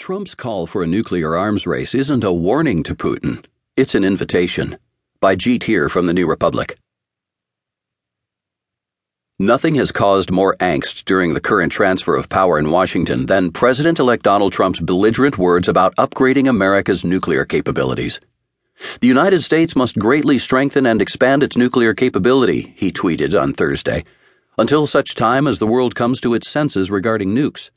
Trump's call for a nuclear arms race isn't a warning to Putin, it's an invitation. By Jeet Heer from the New Republic. Nothing has caused more angst during the current transfer of power in Washington than President elect Donald Trump's belligerent words about upgrading America's nuclear capabilities. The United States must greatly strengthen and expand its nuclear capability, he tweeted on Thursday, until such time as the world comes to its senses regarding nukes.